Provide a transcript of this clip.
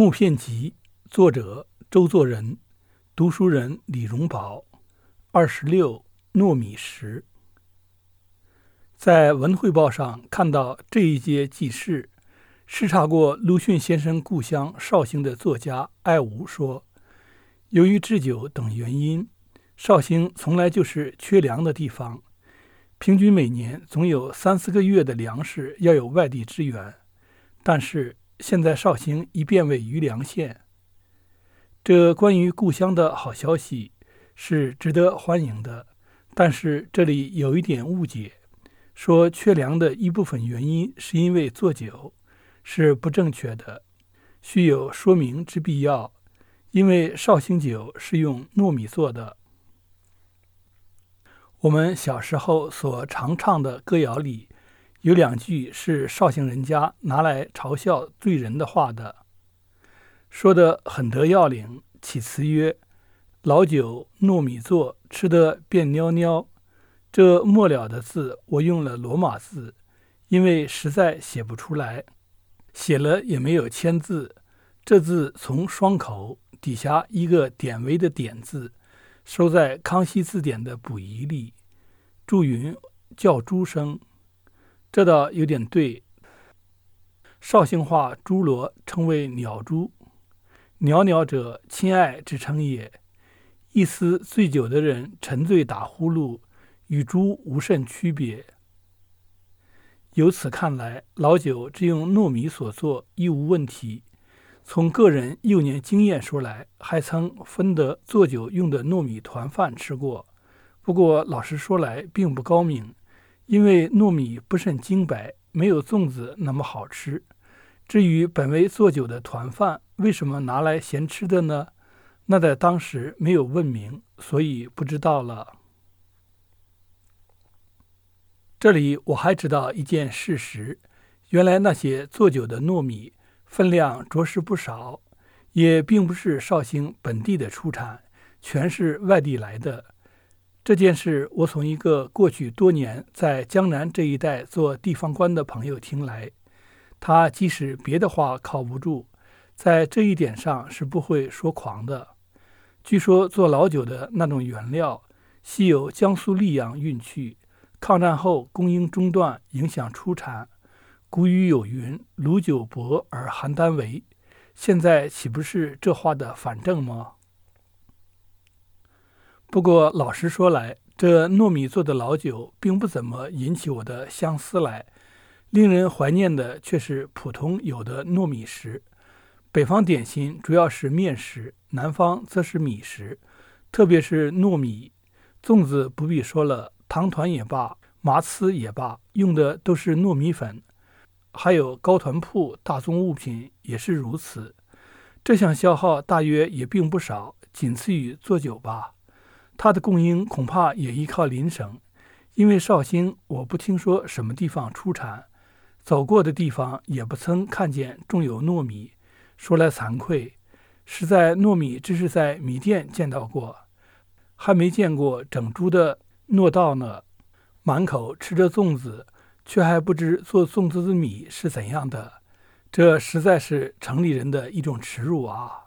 木片集》，作者周作人，读书人李荣宝。二十六糯米石，在文汇报上看到这一节记事，视察过鲁迅先生故乡绍兴的作家艾吾说，由于制酒等原因，绍兴从来就是缺粮的地方，平均每年总有三四个月的粮食要有外地支援，但是。现在绍兴已变为余粮县，这关于故乡的好消息是值得欢迎的。但是这里有一点误解，说缺粮的一部分原因是因为做酒是不正确的，需有说明之必要。因为绍兴酒是用糯米做的。我们小时候所常唱的歌谣里。有两句是绍兴人家拿来嘲笑罪人的话的，说的很得要领。起词曰：“老酒糯米做，吃得便蔫蔫。”这末了的字我用了罗马字，因为实在写不出来，写了也没有签字。这字从双口底下一个典韦的典字，收在康熙字典的补遗里。注云叫诸生。这倒有点对。绍兴话“猪罗”称为“鸟猪”，“鸟鸟”者亲爱之称也，意思醉酒的人沉醉打呼噜，与猪无甚区别。由此看来，老酒只用糯米所做亦无问题。从个人幼年经验说来，还曾分得做酒用的糯米团饭吃过，不过老实说来，并不高明。因为糯米不甚精白，没有粽子那么好吃。至于本为做酒的团饭，为什么拿来咸吃的呢？那在当时没有问明，所以不知道了。这里我还知道一件事实：原来那些做酒的糯米分量着实不少，也并不是绍兴本地的出产，全是外地来的。这件事，我从一个过去多年在江南这一带做地方官的朋友听来。他即使别的话靠不住，在这一点上是不会说狂的。据说做老酒的那种原料，系由江苏溧阳运去，抗战后供应中断，影响出产。古语有云：“卤酒薄而邯郸为。”现在岂不是这话的反证吗？不过老实说来，这糯米做的老酒并不怎么引起我的相思来。令人怀念的却是普通有的糯米食。北方点心主要是面食，南方则是米食，特别是糯米。粽子不必说了，糖团也罢，麻糍也罢，用的都是糯米粉。还有糕团铺、大宗物品也是如此。这项消耗大约也并不少，仅次于做酒吧。它的供应恐怕也依靠邻省，因为绍兴我不听说什么地方出产，走过的地方也不曾看见种有糯米。说来惭愧，实在糯米只是在米店见到过，还没见过整株的糯稻呢。满口吃着粽子，却还不知做粽子的米是怎样的，这实在是城里人的一种耻辱啊！